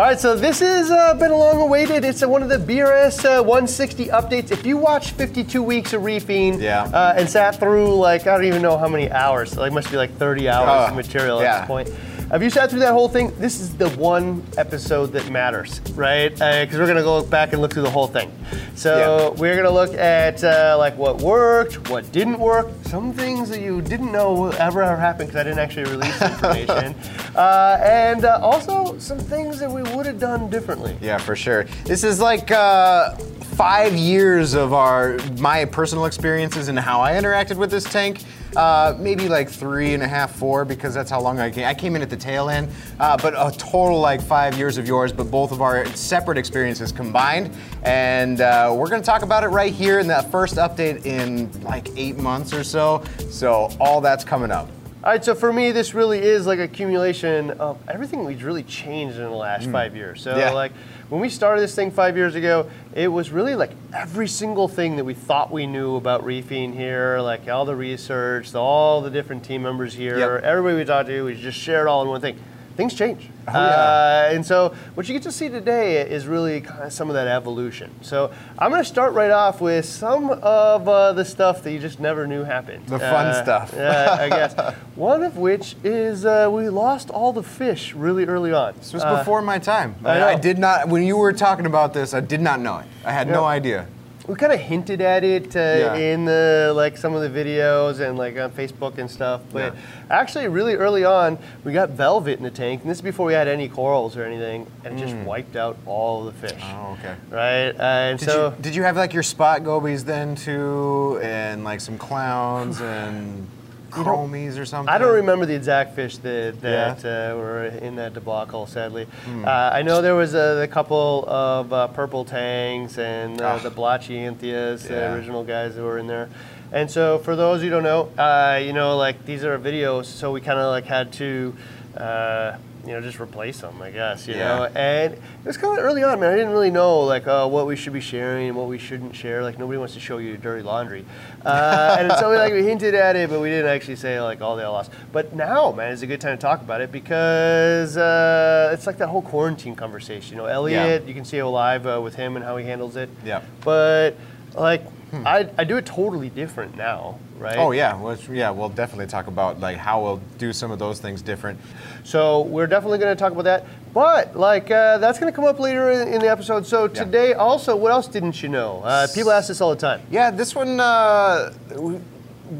All right, so this has uh, been a long awaited. It's uh, one of the BRS uh, 160 updates. If you watched 52 weeks of reefing Yeah. uh, and sat through like I don't even know how many hours, like must be like 30 hours Oh, of material at this point. Have you sat through that whole thing? This is the one episode that matters, right? Because we're gonna go back and look through the whole thing. So we're gonna look at uh, like what worked, what didn't work, some things that you didn't know ever ever happened because I didn't actually release information, uh, and uh, also some things that we would have done differently. Yeah, for sure. This is like uh, five years of our my personal experiences and how I interacted with this tank. Uh, maybe like three and a half, four, because that's how long I came. I came in at the tail end, uh, but a total like five years of yours, but both of our separate experiences combined. And uh, we're gonna talk about it right here in that first update in like eight months or so. So all that's coming up. All right, so for me, this really is like accumulation of everything we've really changed in the last five years. So, Yeah. like when we started this thing five years ago, it was really like every single thing that we thought we knew about reefing here, like all the research, all the different team members here, Yep. everybody we talked to, we just shared all in one thing. Things change. yeah. Uh, and so what you get to see today is really kind of some of that evolution. So I'm going to start right off with some of uh, the stuff that you just never knew happened. The fun Uh, stuff. yeah, I guess. One of which is uh, we lost all the fish really early on. This was Uh, before my time. I I, did not. When you were talking about this, I did not know it. I had no idea. We kind of hinted at it uh, Yeah. in the like some of the videos and like on Facebook and stuff. But Yeah. actually, really early on, we got velvet in the tank, and this is before we had any corals or anything, and it just wiped out all the fish. Mm. Oh, okay. Right, uh, and Did, so you, did you have like your spot gobies then too, and like some clowns and chromies or something? I don't remember the exact fish that, that uh, were in that debacle, sadly. Hmm. Uh, I know there was a, a couple of uh, purple tangs and uh, Ah. the blotchy anthias, the original guys that were in there. And so, for those who don't know, uh, you know, like these are videos, so we kind of like had to, uh, you know, just replace them, I guess, you Yeah. know. And it was kind of early on, man. I didn't really know like uh, what we should be sharing and what we shouldn't share. Like nobody wants to show you dirty laundry, uh, and so we like we hinted at it, but we didn't actually say like all all lost. But now, man, is a good time to talk about it because uh, it's like that whole quarantine conversation. You know, Elliot, yeah. you can see it live uh, with him and how he handles it. Yeah. But like, I I do it totally different now, right? Oh yeah, well, yeah. We'll definitely talk about like how we'll do some of those things different. So we're definitely going to talk about that. But like uh, that's going to come up later in, in the episode. So Yeah. today also, what else didn't you know? Uh, people ask this all the time. Yeah, this one. Uh,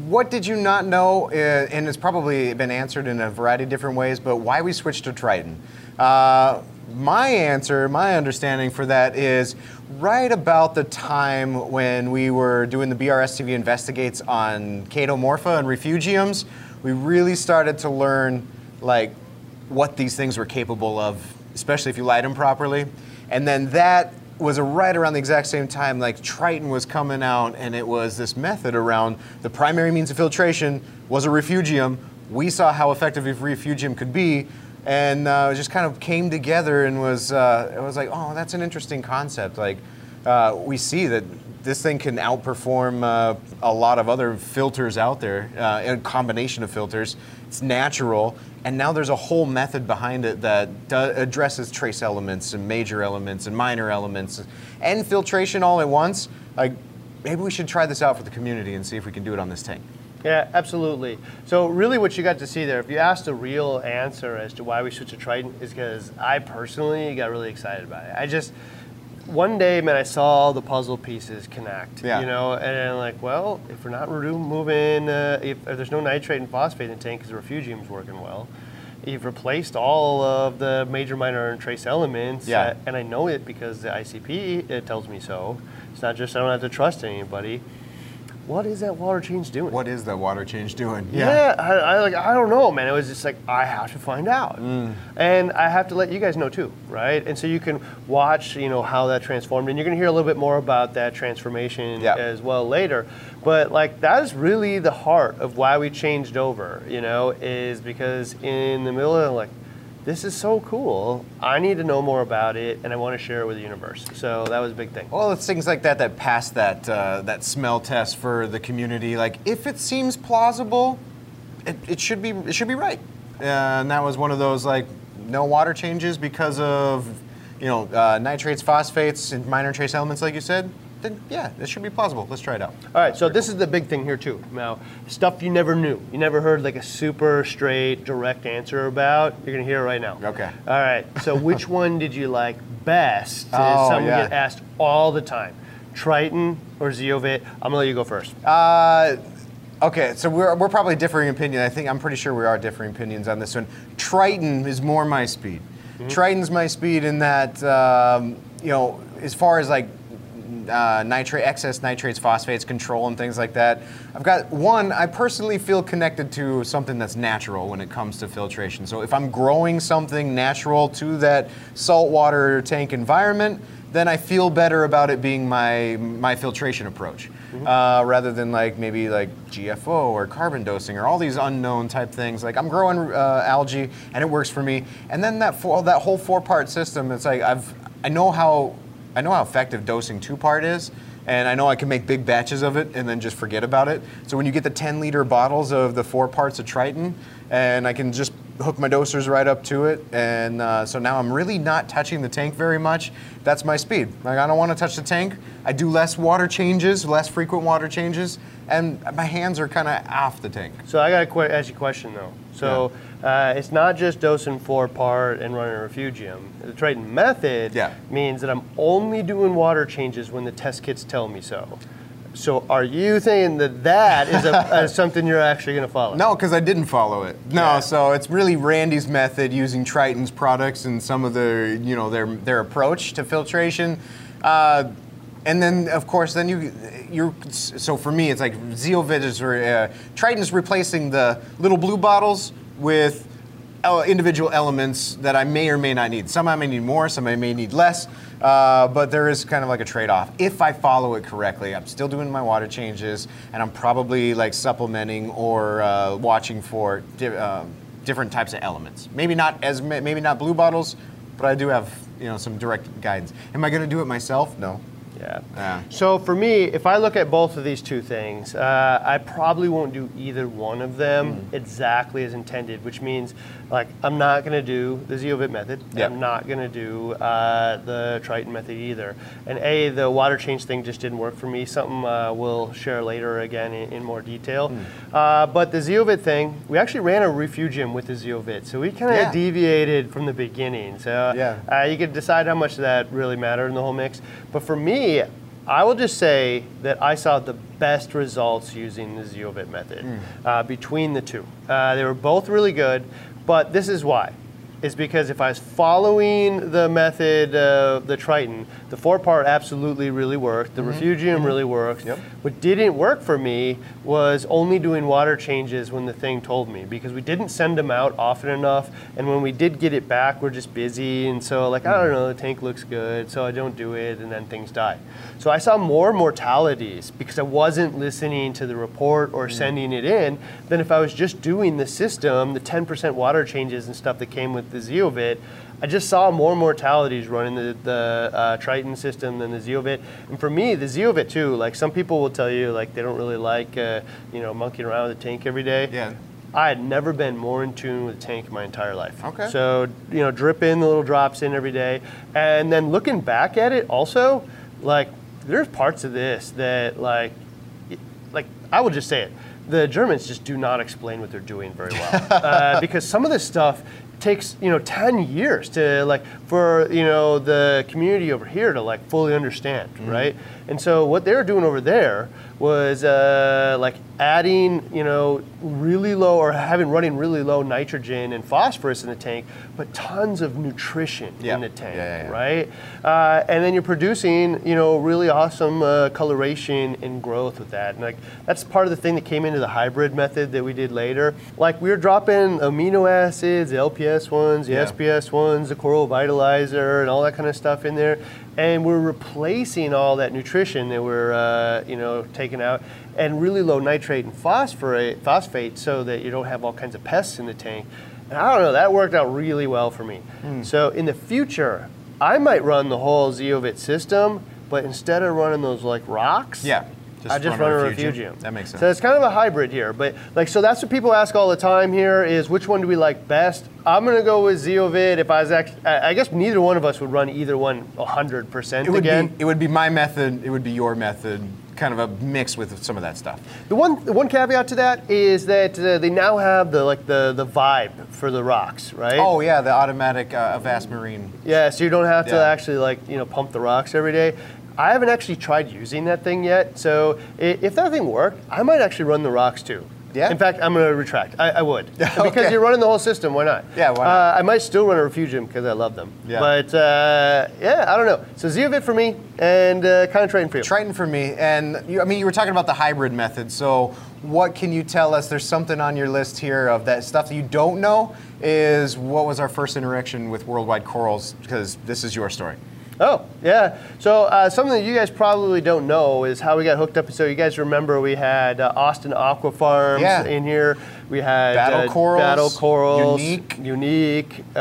what did you not know? Uh, and it's probably been answered in a variety of different ways. But why we switched to Triton? My answer, my understanding for that is right about the time when we were doing the BRS TV investigates on Chaetomorpha and refugiums, we really started to learn like what these things were capable of, especially if you light them properly. And then that was right around the exact same time like Triton was coming out and it was this method around the primary means of filtration was a refugium. We saw how effective a refugium could be and uh, it just kind of came together and was uh, it was like oh that's an interesting concept like uh, we see that this thing can outperform uh, a lot of other filters out there, uh, a combination of filters. It's natural, and now there's a whole method behind it that do- addresses trace elements and major elements and minor elements and filtration all at once. Like, maybe we should try this out for the community and see if we can do it on this tank. Yeah, absolutely. So really, what you got to see there, if you asked a real answer as to why we switched to Triton, is because I personally got really excited about it. I just one day, man, I saw all the puzzle pieces connect. Yeah. You know, and I'm like, well, if we're not removing, uh, if, if there's no nitrate and phosphate in the tank because the refugium's working well, you've replaced all of the major, minor, and trace elements. Yeah. uh, and I know it because the ICP it tells me so. It's not just I don't have to trust anybody. What is that water change doing? What is that water change doing? Yeah, I, I like I don't know, man. It was just like I have to find out, Mm. and I have to let you guys know too, right? And so you can watch, you know, how that transformed, and you're gonna hear a little bit more about that transformation Yeah. as well later. But like that is really the heart of why we changed over, you know, is because in the middle of like. This is so cool. I need to know more about it, and I want to share it with the universe. So that was a big thing. Well, it's things like that that pass that uh, that smell test for the community. Like, if it seems plausible, it, it should be it should be right. Uh, and that was one of those like no water changes because of you know, uh, nitrates, phosphates, and minor trace elements, like you said, then yeah, this should be plausible. Let's try it out. All right, so this is the big thing here too. Now, stuff you never knew. You never heard like a super straight, direct answer about. You're gonna hear it right now. Okay. All right. So which one did you like best? Oh, Something yeah. get asked all the time. Triton or Zeovit? I'm gonna let you go first. Uh, okay, so we're, we're probably differing opinion. I think I'm pretty sure we are differing opinions on this one. Triton is more my speed. Triton's my speed in that um, you know as far as like uh, nitrate, excess nitrates, phosphates control, and things like that. I've got one. I personally feel connected to something that's natural when it comes to filtration. So if I'm growing something natural to that saltwater tank environment, then I feel better about it being my my filtration approach, uh, rather than like maybe like GFO or carbon dosing or all these unknown type things. Like I'm growing uh, algae and it works for me, and then that four, that whole four part system. It's like I've I know how I know how effective dosing two part is, and I know I can make big batches of it and then just forget about it. So when you get the 10 liter bottles of the four parts of Triton, and I can just hook my dosers right up to it, and uh, so now I'm really not touching the tank very much. That's my speed. Like I don't want to touch the tank. I do less water changes, less frequent water changes, and my hands are kind of off the tank. So I gotta que- ask you a question though. So uh, it's not just dosing four part and running a refugium. The Triton method Yeah. means that I'm only doing water changes when the test kits tell me so. So are you saying that that is a, uh, something you're actually gonna follow? No, because I didn't follow it. No, Yeah. so it's really Randy's method using Triton's products and some of their, you know, their their approach to filtration. Uh, and then, of course, then you, you're. So for me, it's like Zeovit is, uh, Triton's replacing the little blue bottles with individual elements that I may or may not need. Some I may need more, some I may need less. Uh, but there is kind of like a trade-off. If I follow it correctly, I'm still doing my water changes, and I'm probably like supplementing or uh, watching for di- um different types of elements. Maybe not as maybe not blue bottles, but I do have you know some direct guidance. Am I going to do it myself? No. Yeah. Yeah. So for me, if I look at both of these two things, uh, I probably won't do either one of them Mm-hmm. exactly as intended, which means like I'm not going to do the Zeovit method. Yeah. I'm not going to do uh, the Triton method either. And A, the water change thing just didn't work for me. Something uh, we'll share later again in, in more detail. Hmm. Uh, but the Zeovit thing, we actually ran a refugium with the Zeovit, so we kind of Yeah. deviated from the beginning. So Yeah. uh, you could decide how much that really mattered in the whole mix. But for me, I will just say that I saw the best results using the Zeovit method uh, between the two. Uh, they were both really good, but this is why. Is because if I was following the method, uh, the Triton, the four part absolutely really worked. The mm-hmm. refugium mm-hmm. really worked. Yep. What didn't work for me was only doing water changes when the thing told me because we didn't send them out often enough. And when we did get it back, we're just busy. And so, like, I don't know, the tank looks good, so I don't do it, and then things die. So I saw more mortalities because I wasn't listening to the report or mm-hmm. sending it in than if I was just doing the system, the 10% water changes and stuff that came with the Zeovit. I just saw more mortalities running the, the uh, Triton system than the Zeovit. And for me, the Zeovit too, like some people will tell you like they don't really like, uh, you know, monkeying around with the tank every day. Yeah. I had never been more in tune with the tank in my entire life. Okay. So, you know, drip in the little drops in every day. And then looking back at it also, like, there's parts of this that, like, like I will just say it. The Germans just do not explain what they're doing very well uh, because some of this stuff takes you know 10 years to like for you know the community over here to like fully understand mm-hmm. right? And so what they're doing over there was uh, like adding you know really low or having running really low nitrogen and phosphorus in the tank but tons of nutrition Yeah. in the tank Yeah, yeah, right? Uh, and then you're producing you know really awesome uh, coloration and growth with that. And like that's part of the thing that came into the hybrid method that we did later. Like we were dropping amino acids the lps ones the sps ones the coral vitalizer and all that kind of stuff in there and we're replacing all that nutrition that we're uh, you know taking out and really low nitrate and phosphorate phosphate so that you don't have all kinds of pests in the tank and i don't know that worked out really well for me Hmm. so in the future i might run the whole zeovit system but instead of running those like rocks Yeah. I just run, a refugium. That makes sense. So it's kind of a hybrid here, but like so that's what people ask all the time here is which one do we like best? I'm gonna go with Zeovit. If I was actually, I guess neither one of us would run either one 100 percent it would again. be it would be my method. It would be your method. Kind of a mix with some of that stuff. The one, the one caveat to that is that uh, they now have the like the the vibe for the rocks, right? Oh yeah, the automatic uh, Avast Marine. Yeah, so you don't have to Yeah. actually like you know pump the rocks every day. I haven't actually tried using that thing yet, so if that thing worked, I might actually run the rocks too. Yeah? In fact, I'm going to retract. I, I would because you're running the whole system. Why not? Yeah, why not? Uh, I might still run a refugium because I love them. Yeah. But uh, yeah, I don't know. So Zeovit for me, and uh, kind of Triton for you. Triton for me, and you, I mean, you were talking about the hybrid method. So, what can you tell us? There's something on your list here of that stuff that you don't know. Is what was our first interaction with Worldwide Corals? Because this is your story. Oh, yeah. So uh, something that you guys probably don't know is how we got hooked up. So you guys remember we had uh, Austin Aqua Farms Yeah. in here. We had Battle uh, Corals, Battle Corals, Unique. Unique, uh,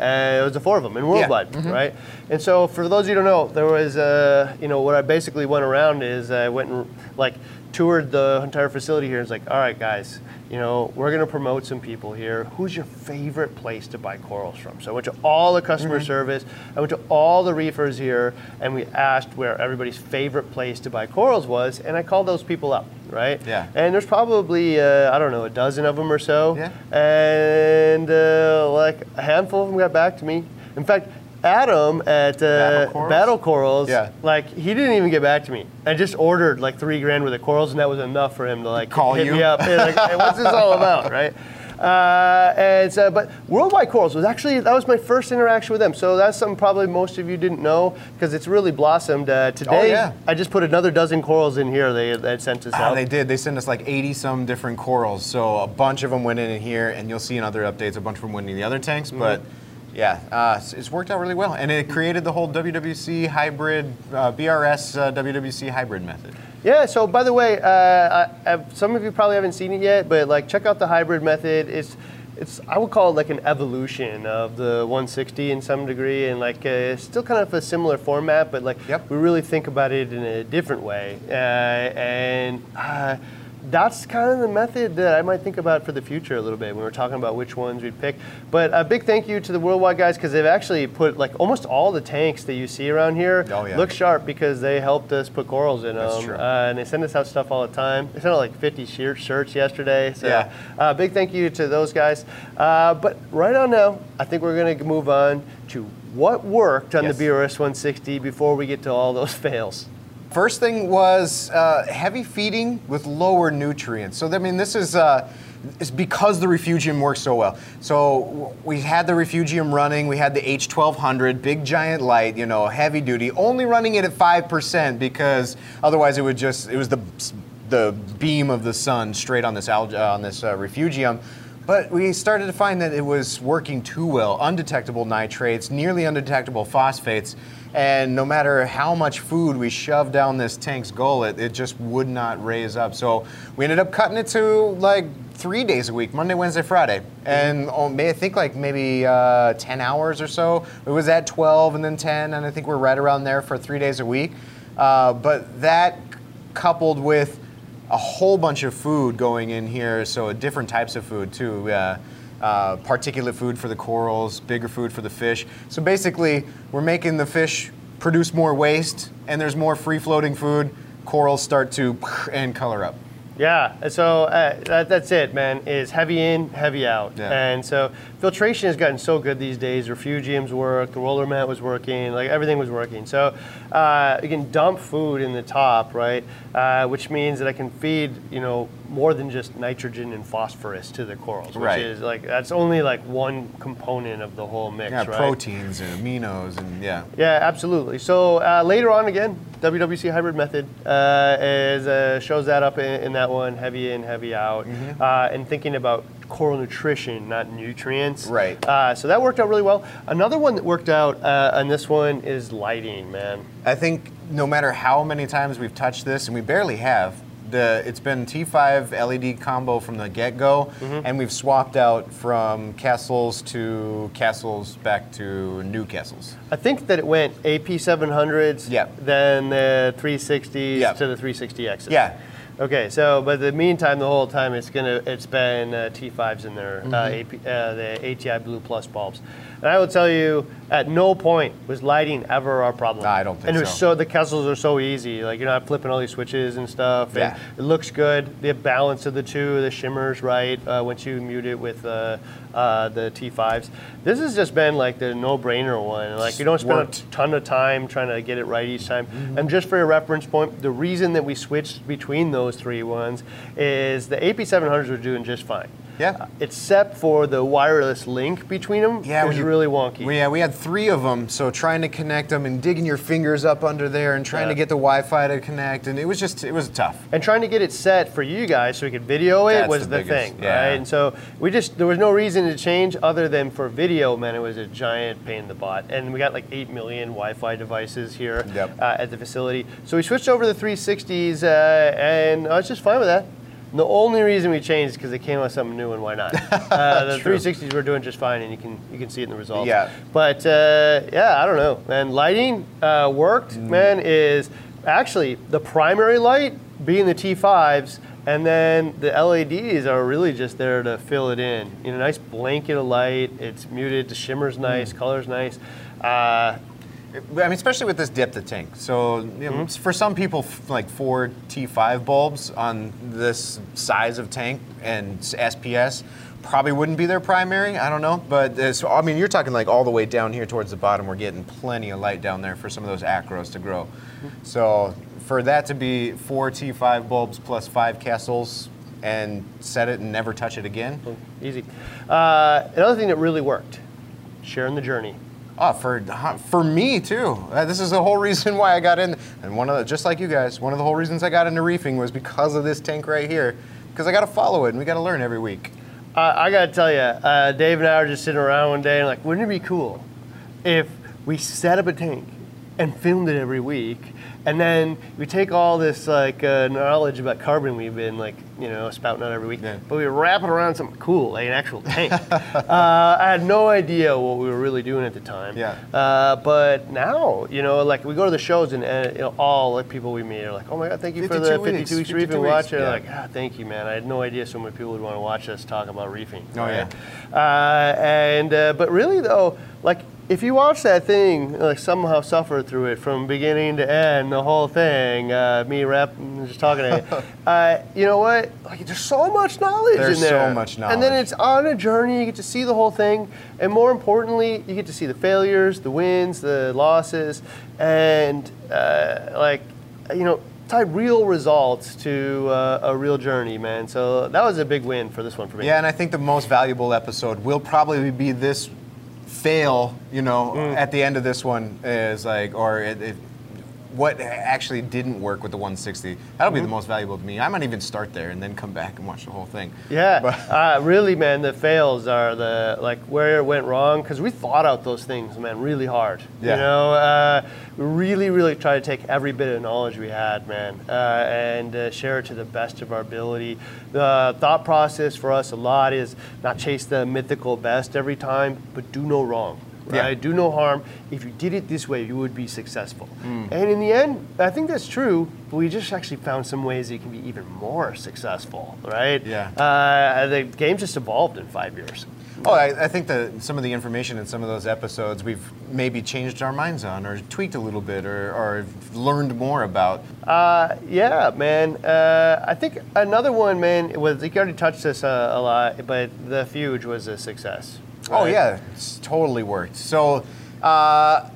and it was the four of them in Worldwide, right? And so for those of you who don't know, there was, uh, you know, what I basically went around is I went and like toured the entire facility here. It's like, all right, guys, you know, we're going to promote some people here. Who's your favorite place to buy corals from? So I went to all the customer Mm-hmm. service. I went to all the reefers here, and we asked where everybody's favorite place to buy corals was, and I called those people up, right? Yeah. And there's probably uh, I don't know a dozen of them or so. Yeah. And uh, like a handful of them got back to me. In fact. Adam at uh, Battle Corals? Battle Corals, Yeah. like he didn't even get back to me. I just ordered like three grand worth of corals, and that was enough for him to like Call hit you? me up. And, like, hey, what's this all about, right? Uh, and so, but Worldwide Corals was actually that was my first interaction with them. So that's something probably most of you didn't know because it's really blossomed. Uh, today, yeah. I just put another dozen corals in here. They had sent us Ah, out. they did. They sent us like 80 some different corals. So a bunch of them went in in here, and you'll see in other updates a bunch of them went in the other tanks. Mm-hmm. But yeah, uh, it's- worked out really well, and it created the whole WWC hybrid, uh, BRS uh, WWC hybrid method. Yeah. So by the way, uh, I, some of you probably haven't seen it yet, but like check out the hybrid method. It's it's I would call it like an evolution of the 160 in some degree, and like uh, it's still kind of a similar format, but like Yep. we really think about it in a different way, uh, and. That's kind of the method that I might think about for the future a little bit when we're talking about which ones we'd pick. But a big thank you to the Worldwide guys because they've actually put like almost all the tanks that you see around here Oh, yeah. look sharp because they helped us put corals in That's them. true. Uh, and they send us out stuff all the time. They sent out like 50 shirts yesterday. So Yeah. uh, big thank you to those guys. Uh, but right on now, I think we're going to move on to what worked on Yes. the BRS 160 before we get to all those fails. First thing was uh, heavy feeding with lower nutrients. So I mean, this is. Uh, it's because the refugium works so well. So we had the refugium running. We had the H1200, big giant light, you know, heavy duty. Only running it at five percent because otherwise it would just it was the the beam of the sun straight on this alg- uh, on this uh, refugium. But we started to find that it was working too well. Undetectable nitrates, nearly undetectable phosphates, and no matter how much food we shoved down this tank's gullet, it just would not raise up. So we ended up cutting it to like three days a week Monday, Wednesday, Friday. And oh, may- I think like maybe uh, 10 hours or so. It was at 12 and then 10, and I think we're right around there for three days a week. Uh, but that coupled with a whole bunch of food going in here, so different types of food too. Uh, uh, particulate food for the corals, bigger food for the fish. So basically, we're making the fish produce more waste, and there's more free floating food. Corals start to and color up. Yeah, so uh, that, that's it, man. Is heavy in, heavy out, Yeah. and so filtration has gotten so good these days. Refugiums work, the roller mat was working, like everything was working. So uh, you can dump food in the top, right? Uh, which means that I can feed, you know, more than just nitrogen and phosphorus to the corals, which Right. is like that's only like one component of the whole mix, Yeah, right? proteins and aminos and yeah. Yeah, absolutely. So uh, later on, again, WWC hybrid method uh, is uh, shows that up in, in that one, heavy in, heavy out, Mm-hmm. uh, and thinking about coral nutrition, not nutrients. Right. Uh, so that worked out really well. Another one that worked out uh, on this one is lighting, man. I think no matter how many times we've touched this, and we barely have, the it's been T5 LED combo from the get go, Mm-hmm. and we've swapped out from Kessils to Kessils back to new Kessils. I think that it went AP 700s, Yeah. then the 360s Yeah. to the 360Xs. Yeah. Okay, so but the meantime, the whole time it's gonna it's been uh, T5s in there, uh, AP, uh, the ATI Blue Plus bulbs, and I will tell you, at no point was lighting ever our problem. No, I don't think And it was so. so the Kessils are so easy, like you're not flipping all these switches and stuff. And Yeah. it looks good. The balance of the two, the shimmers right uh, once you mute it with uh, uh, the T5s. This has just been like the no-brainer one. Like you don't spend Worked. a ton of time trying to get it right each time. And just for a reference point, the reason that we switched between those three ones is the AP700s were doing just fine. Yeah. Uh, except for the wireless link between them Yeah, it was you- really wonky. We, yeah, we had three of them, so trying to connect them and digging your fingers up under there and trying Yeah. to get the Wi-Fi to connect, and it was just it was tough. and trying to get it set for you guys so we could video it That's was the the, biggest, thing, yeah. right? And so we just there was no reason to change other than for video, man, it was a giant pain in the butt. And we got like eight million Wi-Fi devices here Yep. uh, at the facility, so we switched over to the 360s, uh, and I was just fine with that. And the only reason we changed is because they came out with something new, and why not? Uh, the True. 360s were doing just fine, and you can you can see it in the results. Yeah. But uh, yeah, I don't know, man. Lighting uh, worked, Mm. man. Is actually the primary light being the T5s, and then the LEDs are really just there to fill it in. You know, nice blanket of light. It's muted. The shimmer's Mm. nice. Color's nice. I mean, especially with this depth of tank. So you know, for some people, like four T5 bulbs on this size of tank and SPS probably wouldn't be their primary. I don't know, but I mean, you're talking like all the way down here towards the bottom. We're getting plenty of light down there for some of those acros to grow. So for that to be four T5 bulbs plus five Kessils and set it and never touch it again. easy. Uh, another thing that really worked: sharing the journey. Oh, for for me too. Uh, this is the whole reason why I got in, and one of the, just like you guys, one of the whole reasons I got into reefing was because of this tank right here, because I got to follow it and we got to learn every week. Uh, I gotta tell you, uh, Dave and I were just sitting around one day and like, wouldn't it be cool if we set up a tank and filmed it every week, and then we take all this like uh, knowledge about carbon we've been like, you know, spouting out every week, Yeah. but we wrap it around something cool, like an actual tank. uh, I had no idea what we were really doing at the time. Yeah. Uh, but now, you know, like we go to the shows and, and you know, all the people we meet are like, oh my god, thank you for the 52 52 weeks, weeks, 52 reefing weeks, watch. Yeah. like, ah, thank you, man. I had no idea so many people would want to watch us talk about reefing. Oh, yeah. Uh, and uh, but really though, like if you watch that thing, like somehow suffer through it from beginning to end, the whole thing, uh, me rap, just talking to you, uh, you know what? Like there's so much knowledge There's in there. so much knowledge. And then it's on a journey. You get to see the whole thing, and more importantly, you get to see the failures, the wins, the losses, and uh, like you know. Tie real results to uh, a real journey, man. So that was a big win for this one for me. Yeah, and I think the most valuable episode will probably be this fail. You know, at the end of this one is like, or it, it, what actually didn't work with the 160. That'll be the most valuable to me. I might even start there and then come back and watch the whole thing. Yeah, But- uh, really, man. The fails are the like where it went wrong because we thought out those things, man, really hard. Yeah. You know, uh, we really, really try to take every bit of knowledge we had, man, uh, and uh, share it to the best of our ability. The thought process for us a lot is not chase the mythical best every time, but do no wrong. Yeah. Right? Do no harm. If you did it this way, you would be successful. Mm. And in the end, I think that's true. But we just actually found some ways that you can be even more successful, right? Yeah. Uh, the game just evolved in five years. Oh, I, I think that some of the information in some of those episodes we've maybe changed our minds on, or tweaked a little bit, or, or learned more about. Uh, yeah, man. Uh, I think another one, man, was you already touched this uh, a lot, but the Fuge was a success. Oh yeah, it's totally worked. So, uh,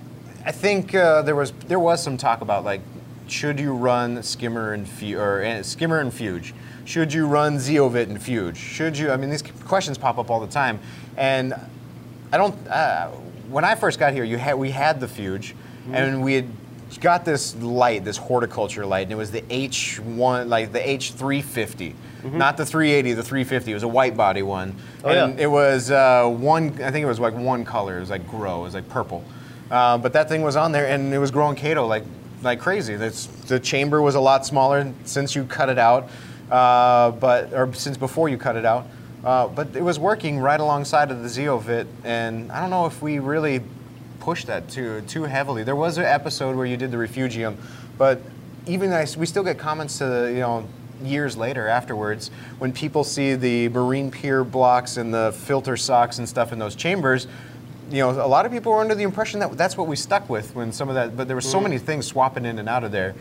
I think uh, there was there was some talk about like, should you run skimmer and fu- or uh, skimmer and fuge? Should you run Zeovit and fuge? Should you? I mean, these questions pop up all the time, and I don't. Uh, when I first got here, you had we had the fuge, and we had got this light, this horticulture light, and it was the H1, like the H350, not the 380, the 350. It was a white body one, Oh, and yeah. it was uh, one. I think it was like one color. It was like grow. It was like purple, uh, but that thing was on there, and it was growing Chaeto like like crazy. That's, the chamber was a lot smaller since you cut it out, uh, but or since before you cut it out. Uh, but it was working right alongside of the Zeovit, and I don't know if we really pushed that too too heavily. There was an episode where you did the refugium, but even I, we still get comments to the, you know years later afterwards when people see the MarinePure blocks and the filter socks and stuff in those chambers you know a lot of people were under the impression that that's what we stuck with when some of that but there were so many things swapping in and out of there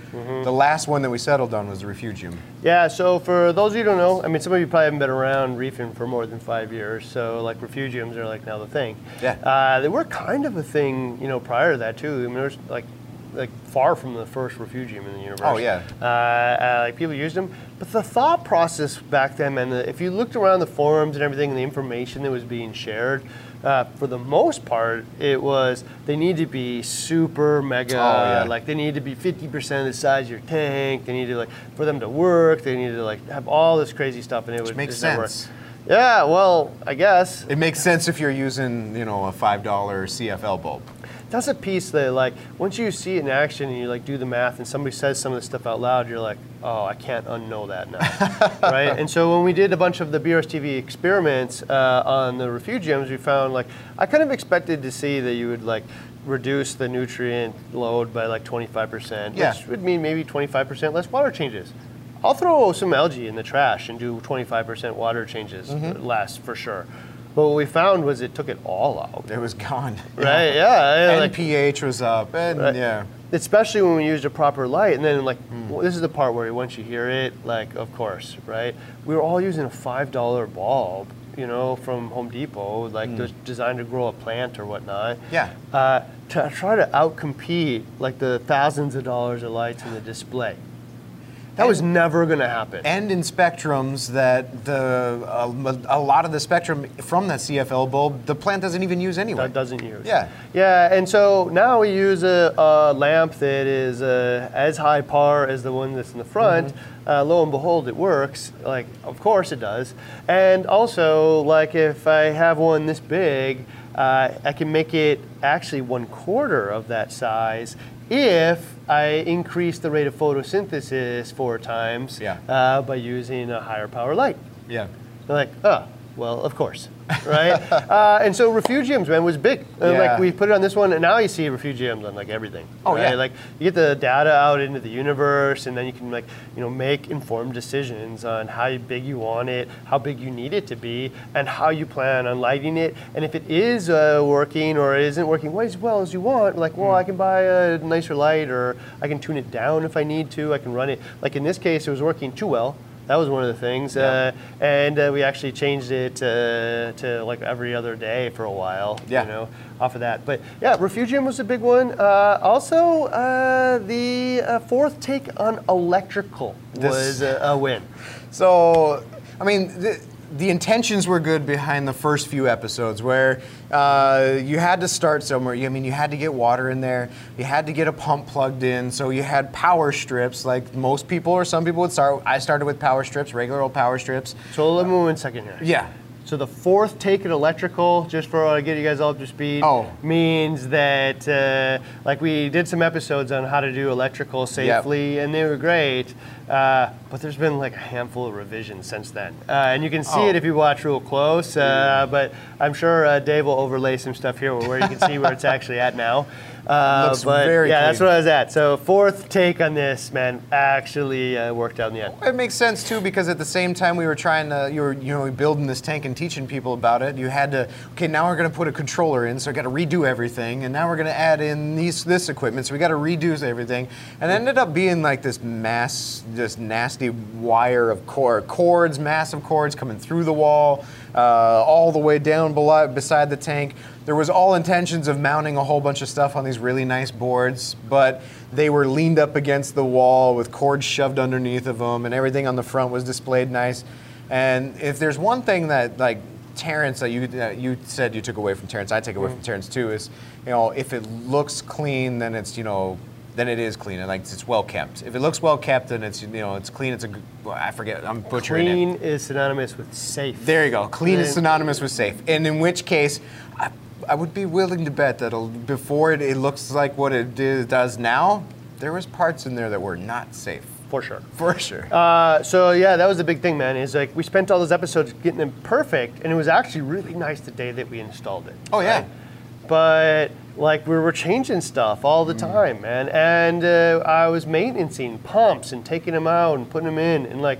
the last one that we settled on was the refugium Yeah, so for those of you who don't know, I mean, some of you probably haven't been around reefing for more than five years, so like refugiums are like now the thing. Yeah. Uh, they were kind of a thing, you know, prior to that too. I mean, there's like, like far from the first refugium in the universe. Oh, yeah. Uh, uh, like people used them, but the thought process back then, and the, if you looked around the forums and everything, and the information that was being shared. Uh, for the most part, it was they need to be super mega, Oh, yeah. like they need to be 50% of the size of your tank. They need to like for them to work. They need to like have all this crazy stuff, and it would makes just work. sense. Yeah, well, I guess it makes sense if you're using you know a five dollar cfl bulb that's a piece that like once you see it in action and you like do the math and somebody says some of this stuff out loud, you're like, oh, I can't unknow that now, right? And so when we did a bunch of the BRSTV experiments uh, on the refugiums, we found like I kind of expected to see that you would like reduce the nutrient load by like 25%, Yeah. which would mean maybe 25% less water changes. I'll throw some algae in the trash and do 25% water changes Mm-hmm. less for sure. But what we found was it took it all out. it was gone Right? Yeah. and like- ph was up and Right. yeah especially when we used a proper light and then like well, this is the part where once you hear it like of course right we were all using a five dollar bulb you know from home depot like just designed to grow a plant or whatnot Yeah. uh, to try to outcompete like the thousands of dollars of lights in the display that was never going to happen and in spectrums that the a, a lot of the spectrum from that CFL bulb the plant doesn't even use anyway. that doesn't use. Yeah. Yeah, and so now we use a, a lamp that is uh, as high par as the one that's in the front. Mm-hmm. Uh, lo and behold, it works. Like, of course it does. And also, like, if I have one this big, uh, I can make it actually one quarter of that size if I increase the rate of photosynthesis four times Yeah. uh, by using a higher power light. Yeah. They're like, oh, well, of course, right? uh, and so refugiums, man, was big. Yeah. Like we put it on this one, and now you see refugiums on like everything. Oh, right? yeah. Like you get the data out into the universe, and then you can like you know make informed decisions on how big you want it, how big you need it to be, and how you plan on lighting it. And if it is uh, working or it isn't working quite as well as you want, like, well, I can buy a nicer light, or I can tune it down if I need to. I can run it. Like in this case, it was working too well. That was one of the things, uh, and uh, we actually changed it uh, to like every other day for a while. Yeah. You know, off of that. But yeah, Refugium was a big one. Uh, also, uh, the uh, fourth take on electrical This- was a, a win. So, I mean, the, the intentions were good behind the first few episodes where uh, you had to start somewhere. I mean, you had to get water in there, you had to get a pump plugged in, so you had power strips like most people or some people would start. I started with power strips, regular old power strips. So let me move one second here. Yeah. So the fourth take at electrical, just for uh, get you guys all up to speed, Oh. means that uh, like we did some episodes on how to do electrical safely, and they were great. Uh, but there's been like a handful of revisions since then, uh, and you can see Oh. it if you watch real close. Uh, but I'm sure uh, Dave will overlay some stuff here where you can see where it's actually at now. Uh, Looks but very yeah, that's what I was at. So fourth take on this, man, actually uh, worked out in the end. It makes sense too because at the same time we were trying to, you were, you know, building this tank and teaching people about it. You had to, okay, now we're going to put a controller in, so I got to redo everything, and now we're going to add in these this equipment, so we got to redo everything, and it ended up being like this mass, just nasty wire of cord, cords, massive cords coming through the wall, uh, all the way down below, beside the tank. There was all intentions of mounting a whole bunch of stuff on these really nice boards, but they were leaned up against the wall with cords shoved underneath of them, and everything on the front was displayed nice. And if there's one thing that like Terrence that you that you said you took away from Terrence, I take away from mm. Terrence too, is you know if it looks clean, then it's you know then it is clean and like it's well kept. If it looks well kept, then it's you know it's clean. It's a I forget I'm butchering it. Clean is synonymous with safe. There you go. Clean is synonymous with safe. And in which case, I, I would be willing to bet that before it, it looks like what it do- does now, there was parts in there that were not safe. for sure. For sure. Uh, so yeah, that was the big thing, man. Is like we spent all those episodes getting them perfect, and it was actually really nice the day that we installed it. Oh, yeah. right? But like we were changing stuff all the Mm. time, man, and uh, I was maintaining pumps and taking them out and putting them in, and like